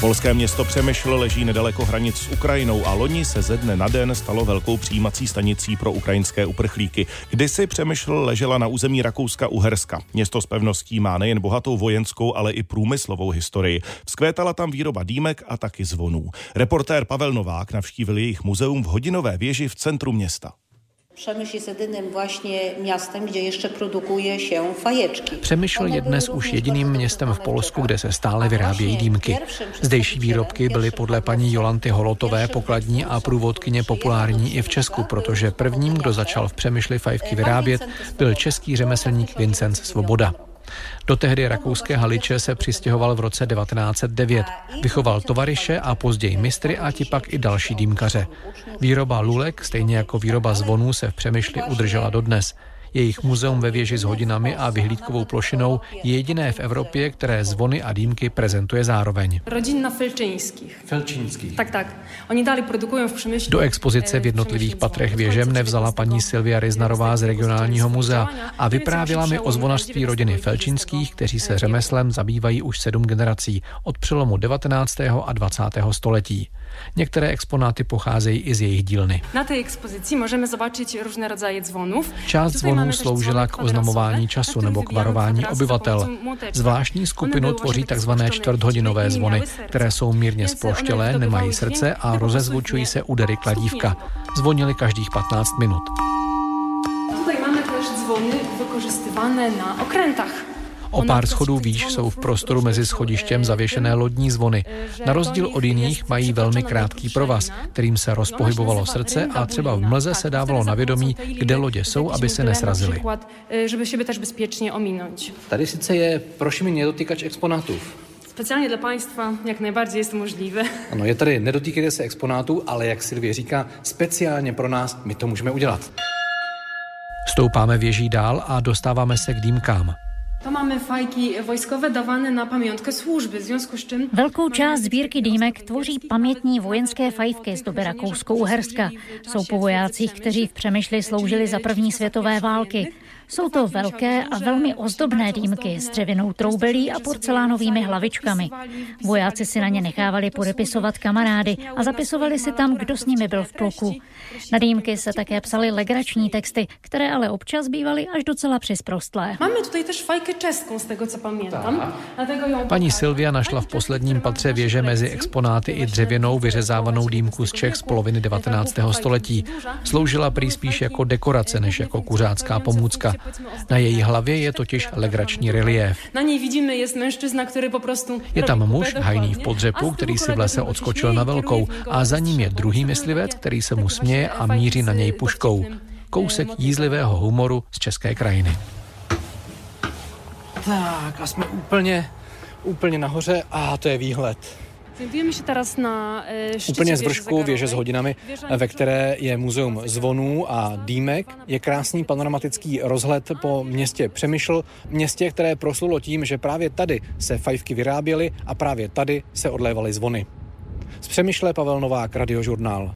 Polské město Přemysl leží nedaleko hranic s Ukrajinou a loni se ze dne na den stalo velkou přijímací stanicí pro ukrajinské uprchlíky. Kdysi Přemysl ležela na území Rakouska-Uherska. Město s pevností má nejen bohatou vojenskou, ale i průmyslovou historii. Vzkvétala tam výroba dýmek a taky zvonů. Reportér Pavel Novák navštívil jejich muzeum v hodinové věži v centru města. Przemyśl jest jedynym właśnie miastem, gdzie jeszcze produkuje się fajeczki. Přemysl je dnes už jediným městem v Polsku, kde se stále vyrábějí dýmky. Zdejší výrobky byly podle paní Jolanty Holotové pokladní a průvodkyně populární i v Česku, protože prvním, kdo začal v Přemyšli fajfky vyrábět, byl český řemeslník Vincenc Svoboda. Do tehdy rakouské Haliče se přistěhoval v roce 1909. Vychoval tovariše a později mistry a ti pak i další dýmkaře. Výroba lulek, stejně jako výroba zvonů, se v Přemýšli udržela dodnes. Jejich muzeum ve věži s hodinami a vyhlídkovou plošinou je jediné v Evropě, které zvony a dýmky prezentuje zároveň. Rodina Felczyńskich. Felčínský. Tak, tak. Oni dále produkují v. Do expozice v jednotlivých patrech věže mne vzala paní Silvia Riznarová z regionálního muzea a vyprávěla mi o zvonařství rodiny Felčinských, kteří se řemeslem zabývají už sedm generací od přelomu 19. a 20. století. Některé exponáty pocházejí i z jejich dílny. Na tej ekspozycji możemy zobaczyć różne rodzaje dzwonów. Část zvonů też sloužila k oznamování času nebo k varování obyvatel. Zvláštní skupinu tvoří tzv. čtvrthodinové zvony, které jsou mírně sploštělé, nemají srdce a rozezvučují se údery kladívka. to. Zvonily každých 15 minut. Tutaj też dzwony wykorzystywane na okrętach. O pár schodů výš jsou v prostoru mezi schodištěm zavěšené lodní zvony. Na rozdíl od jiných mají velmi krátký provaz, kterým se rozpohybovalo srdce a třeba v mlze se dávalo na vědomí, kde lodě jsou, aby se nesrazily. Przykład, y, żeby siebie też bezpiecznie ominąć. Tady sice je proši mi nedotykač exponátů. Specjalnie dla Państwa jak najbardziej jest to możliwe. Ano, je tady nedotýkejte se exponátů, ale jak Silvie říká, speciálně pro nás my to můžeme udělat. Stoupáme věží dál a dostáváme se k dýmkám. To mamy fajki wojskowe dawane na pamiątkę służby, w związku z czym... Velkou část sbírky dýmek tvoří pamětní vojenské fajfky z doby Rakousko-Uherska. Jsou po vojácích, kteří v Přemýšli sloužili za první světové války. Jsou to velké a velmi ozdobné dýmky s dřevěnou troubelí a porcelánovými hlavičkami. Vojáci si na ně nechávali podepisovat kamarády a zapisovali si tam, kdo s nimi byl v pluku. Na dýmky se také psaly legrační texty, které ale občas bývaly až docela přisprostlé. Mamy tutaj też fajkę czeską, z tego co pamiętam. Dlatego ją Paní Silvia našla v posledním patře věže mezi exponáty i dřevěnou vyřezávanou dýmku z Čech z poloviny 19. století. Sloužila prý spíš jako dekorace než jako kuřácká pomůcka. Na její hlavě je totiž legrační reliéf. Na niej widzimy jest mężczyzna, który po prostu Je tam muž hajný v podřepu, který si v lese odskočil na velkou a za ním je druhý myslivec, který se mu směje a míří na něj puškou. Kousek jízlivého humoru z české krajiny. Tak a jsme úplně, úplně nahoře a to je výhled. Teraz na e, szczycie Úplně z vršku věže s hodinami, ve které je muzeum zvonů a dýmek. Je krásný panoramatický rozhled po městě Přemyšl, městě, které proslulo tím, že právě tady se fajfky vyráběly a právě tady se odlévaly zvony. Z Přemyšle Pavel Novák, Radiožurnál.